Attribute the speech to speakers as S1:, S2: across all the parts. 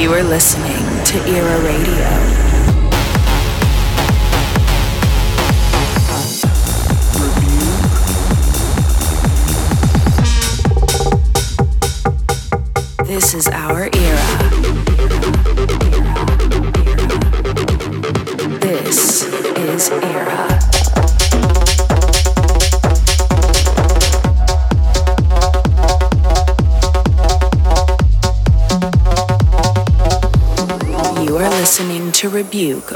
S1: You are listening to Era Radio. This is our era.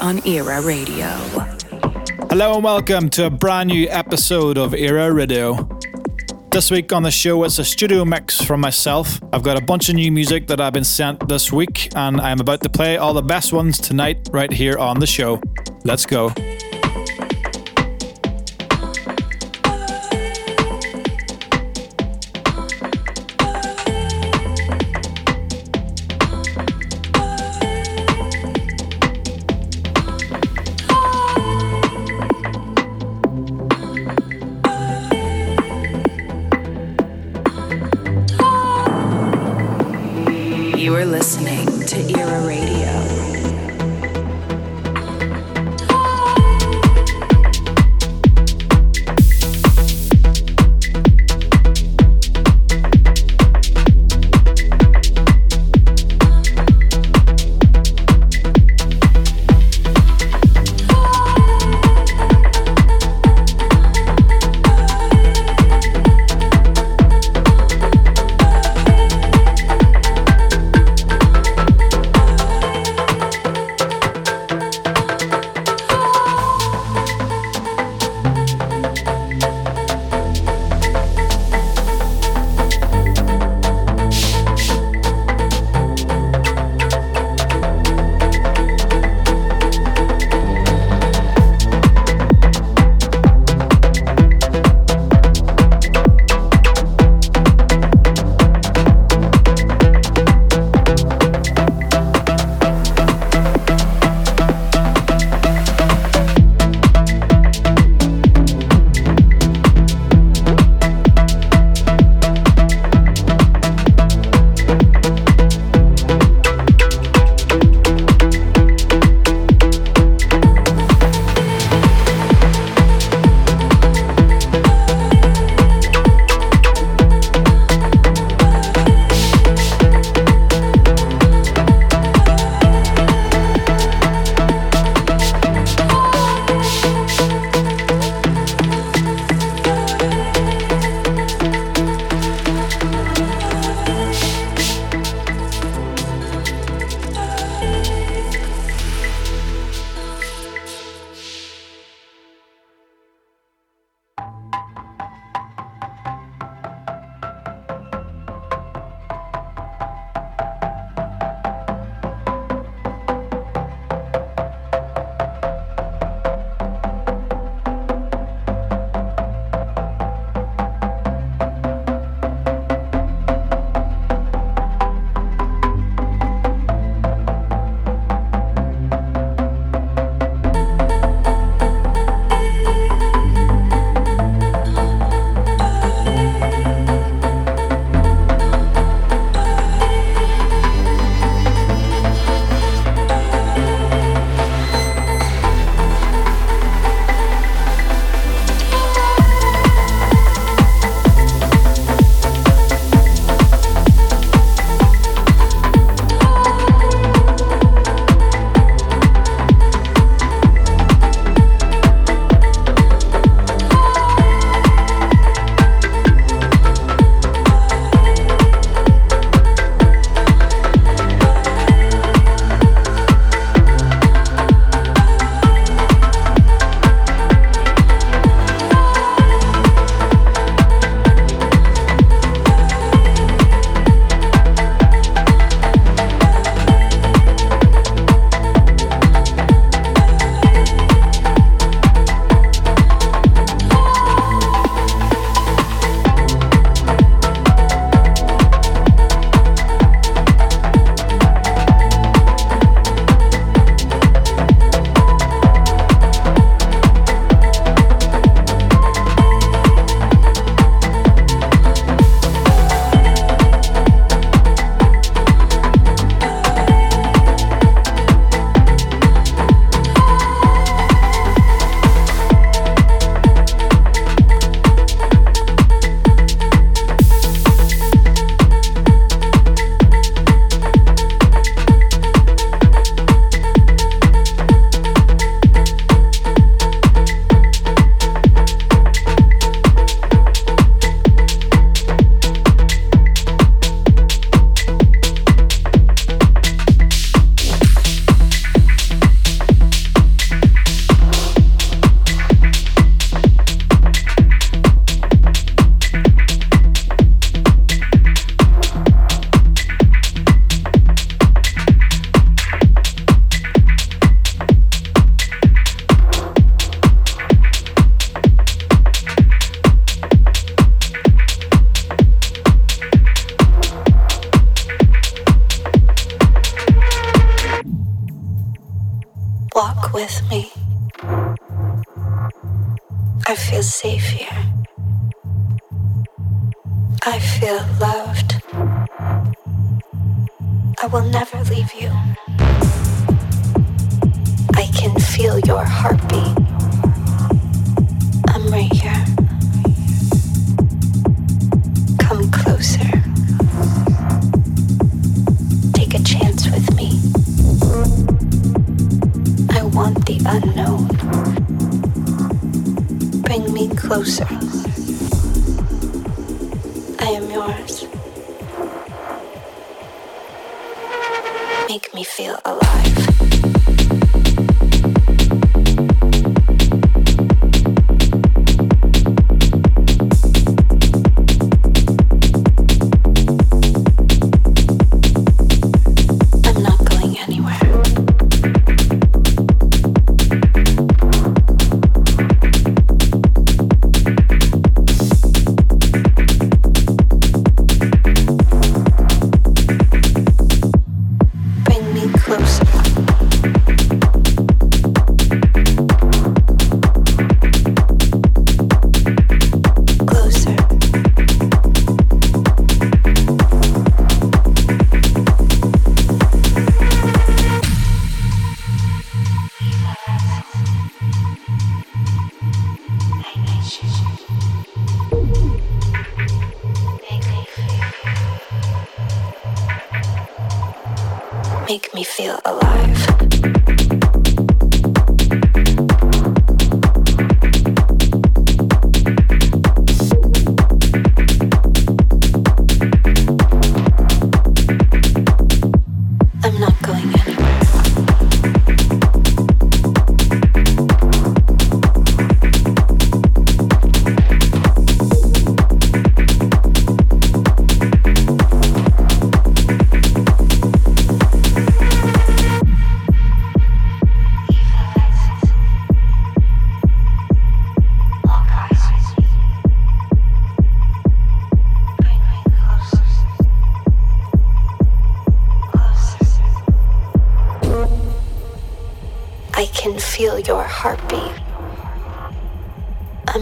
S1: On Era Radio.
S2: Hello and welcome to a brand new episode of Era Radio. This week on the show, it's a studio mix from myself. I've got a bunch of new music that I've been sent this week, and I'm about to play all the best ones tonight right here on the show. Let's go.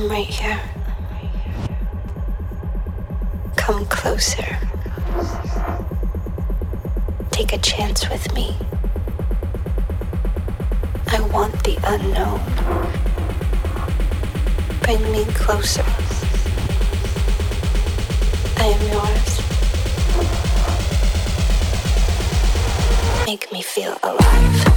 S3: I'm right here. Come closer. Take a chance with me. I want the unknown. Bring me closer. I am yours. Make me feel alive.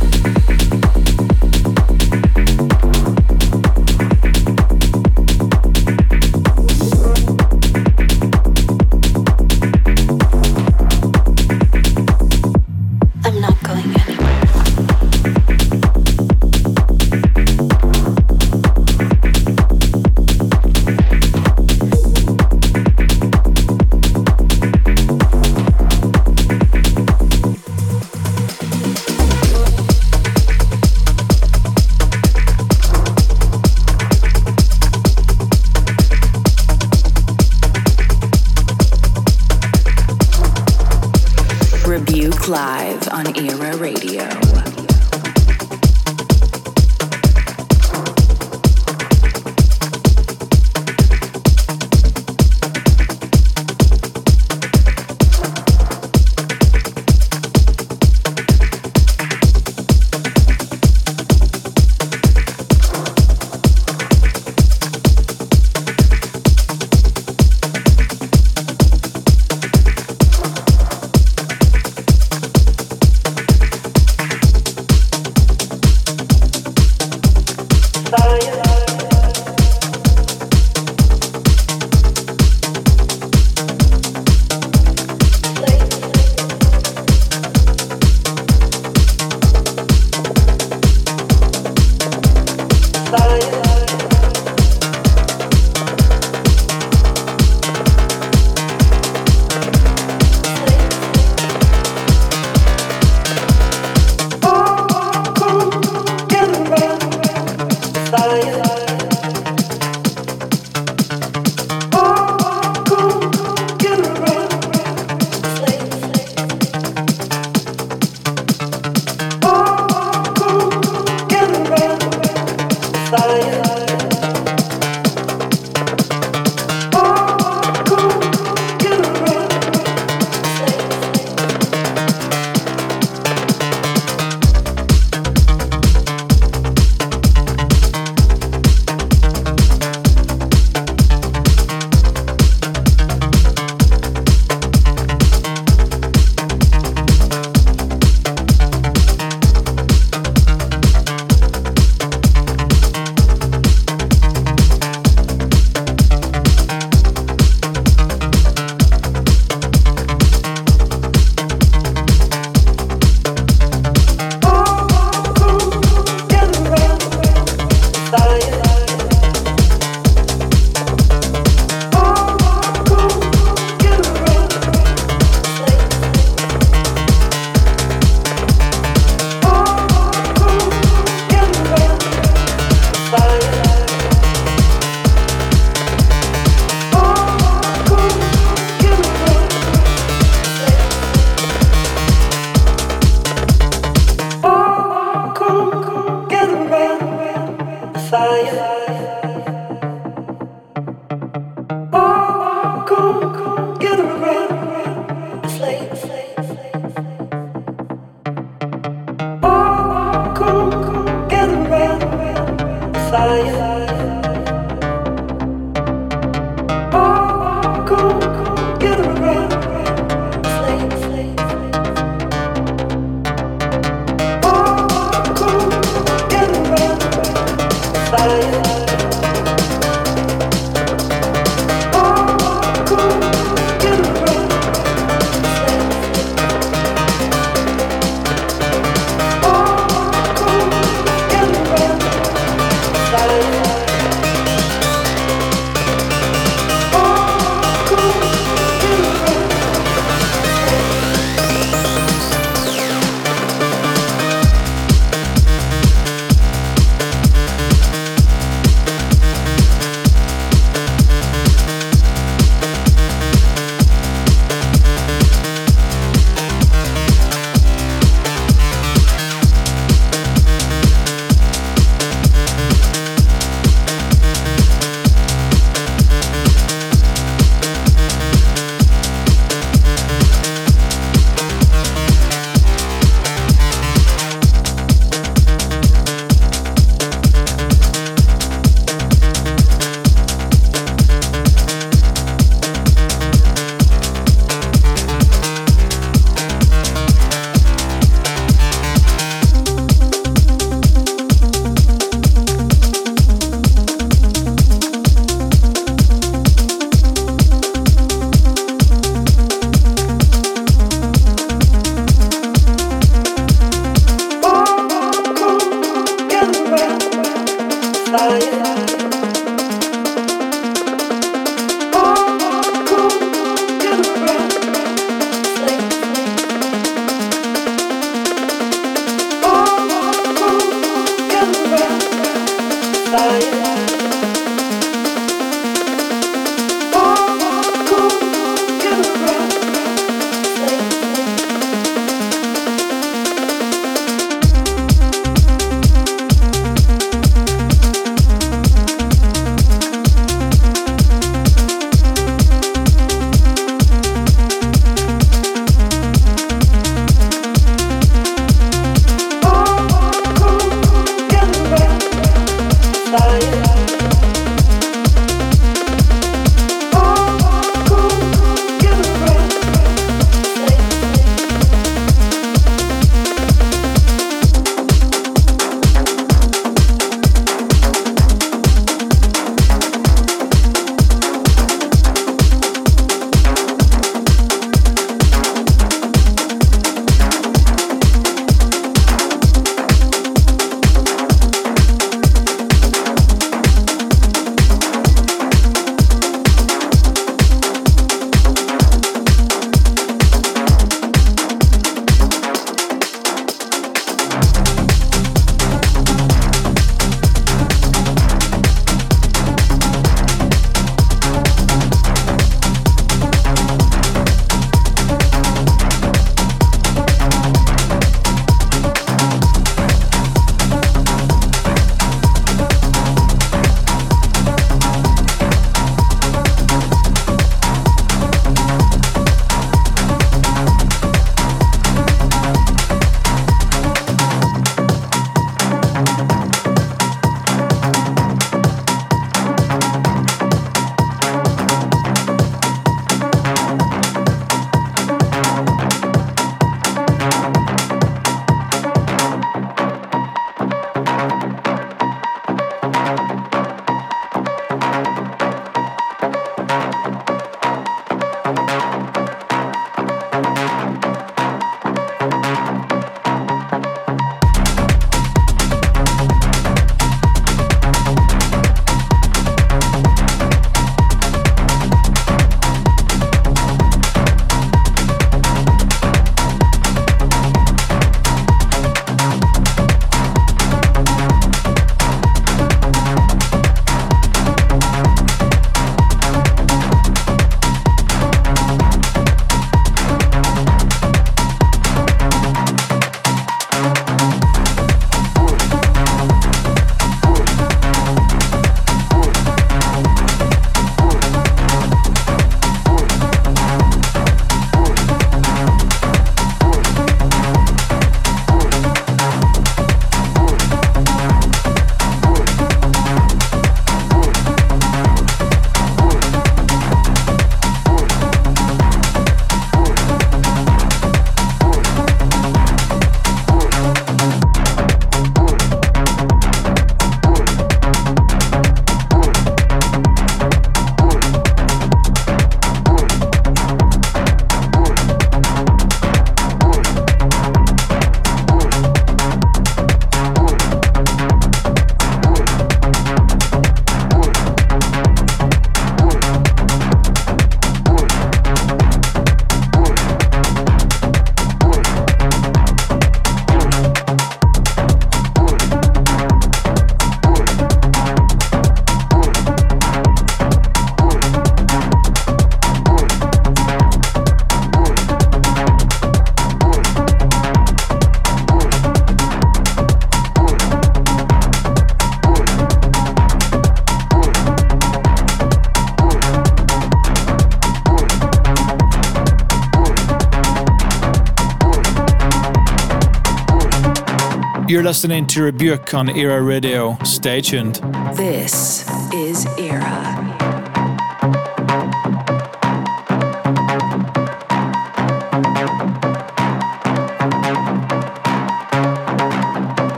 S2: You're listening to Rebuke on Era Radio. Stay tuned.
S4: This is Era.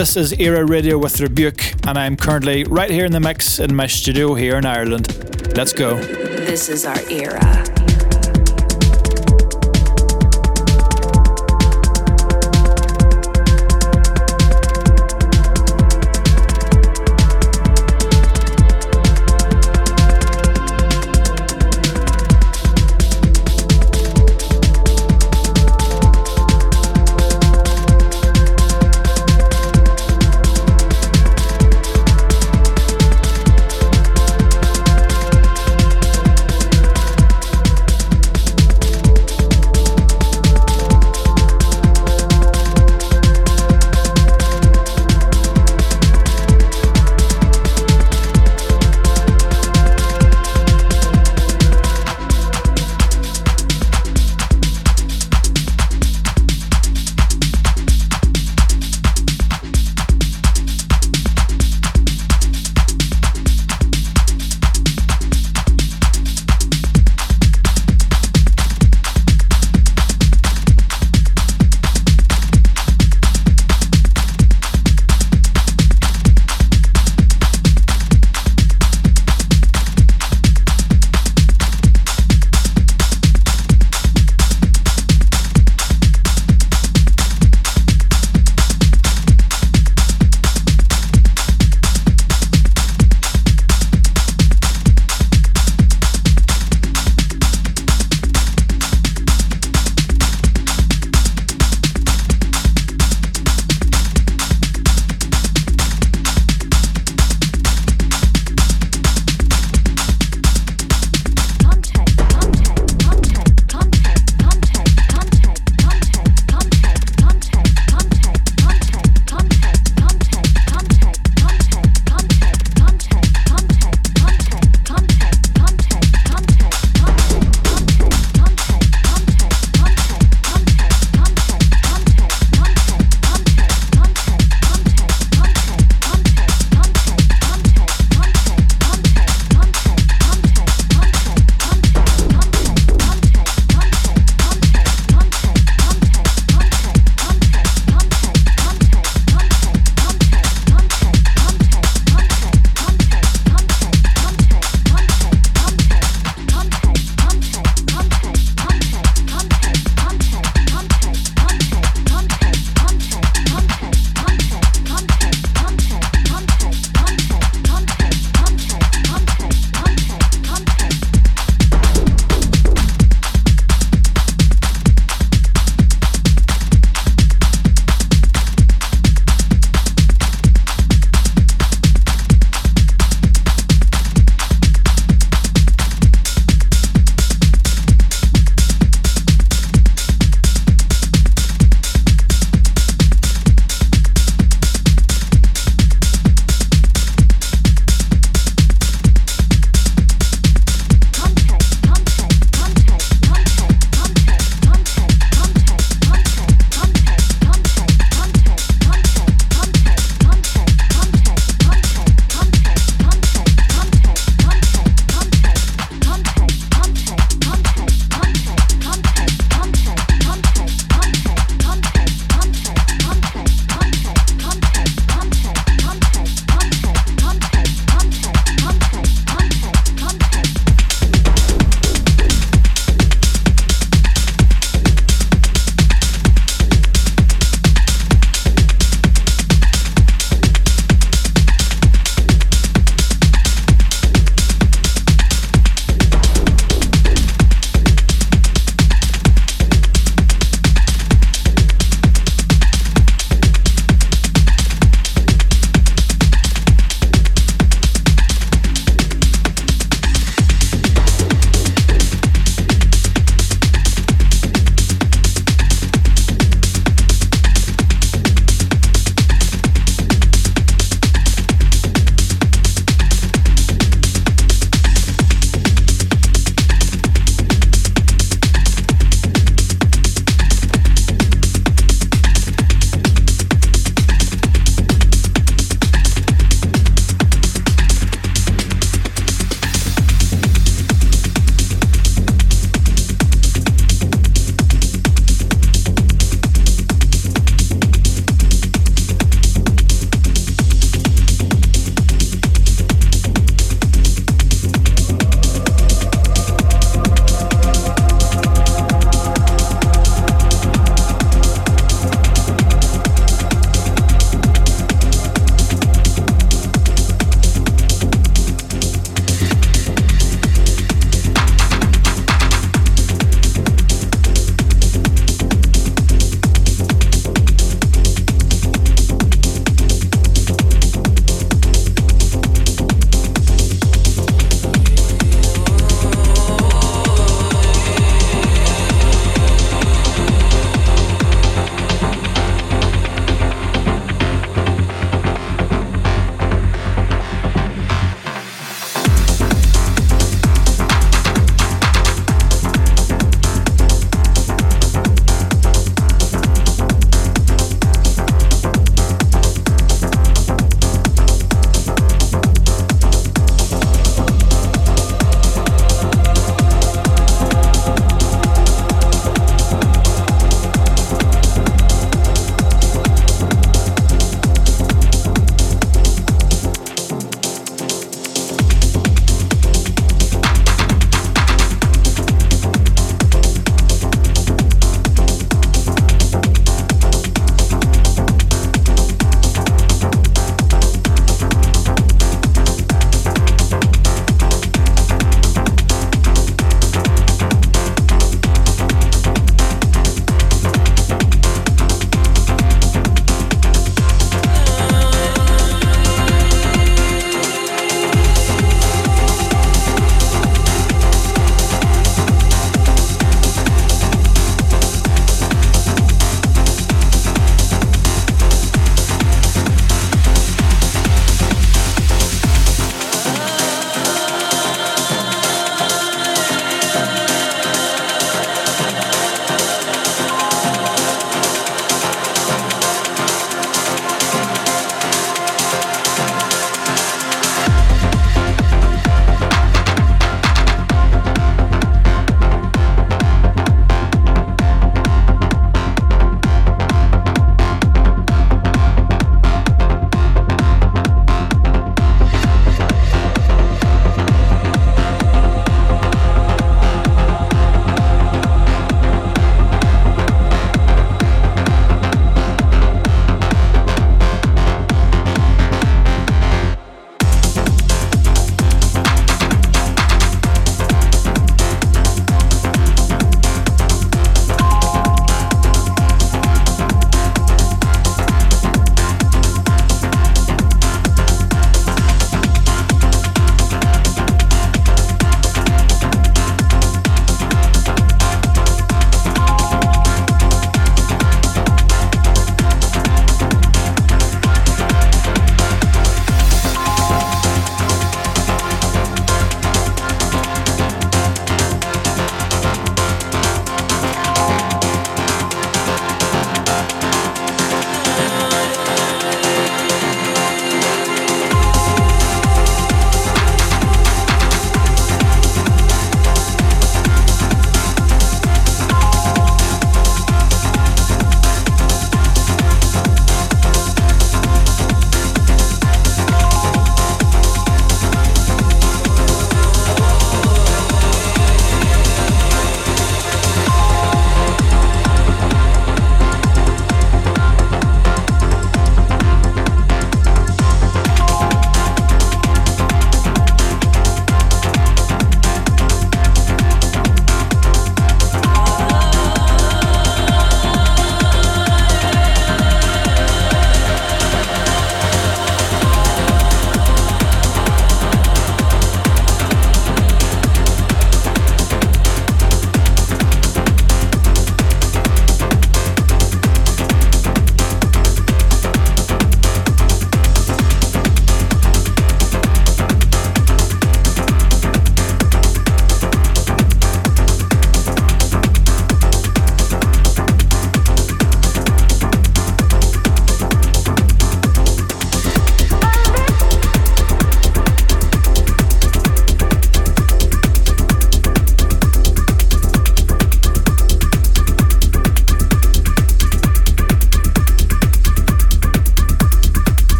S2: This is Era Radio with Rebuke, and I'm currently right here in the mix in my studio here in Ireland. Let's go.
S1: This is our era.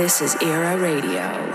S4: This is Era Radio.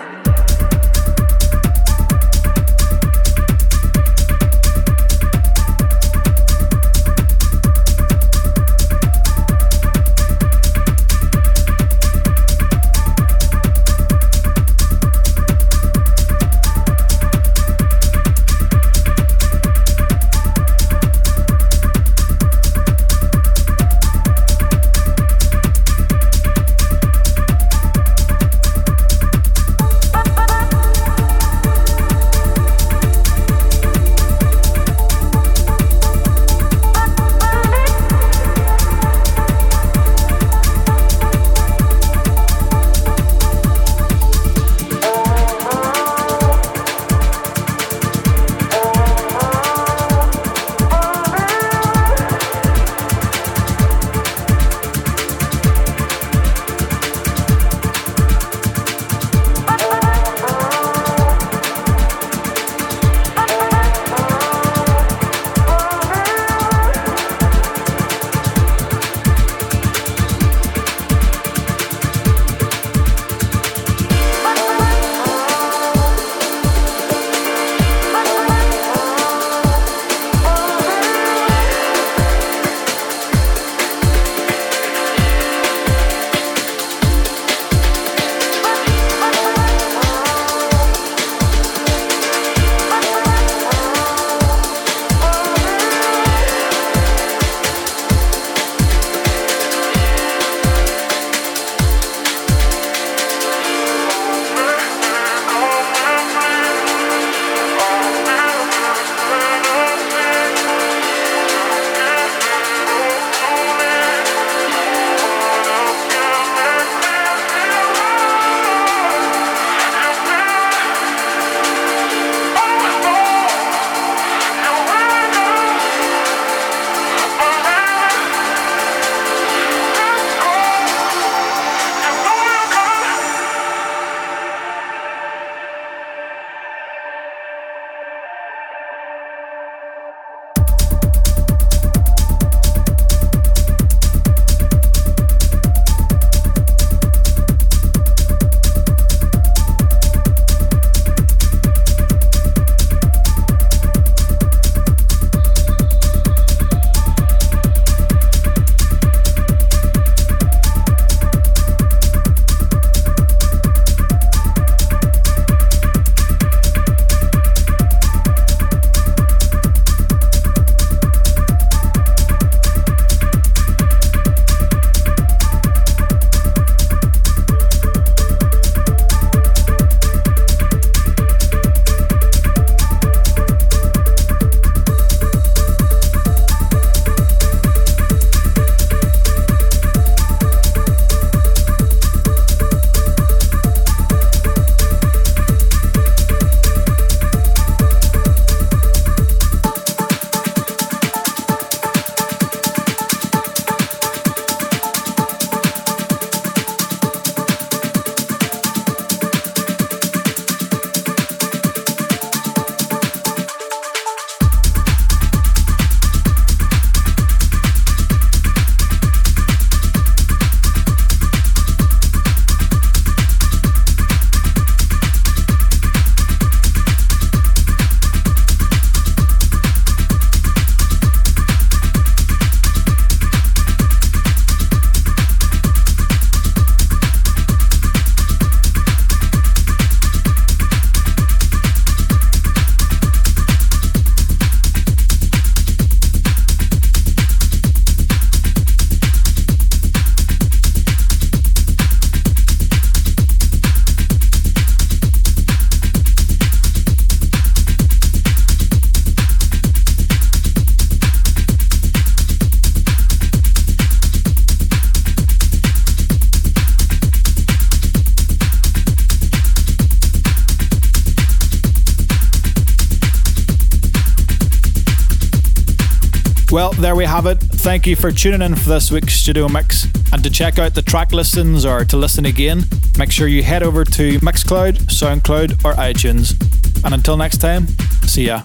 S2: There we have it. Thank you for tuning in for this week's studio mix. And to check out the track listings or to listen again, make sure you head over to Mixcloud, Soundcloud, or iTunes. And until next time, see ya.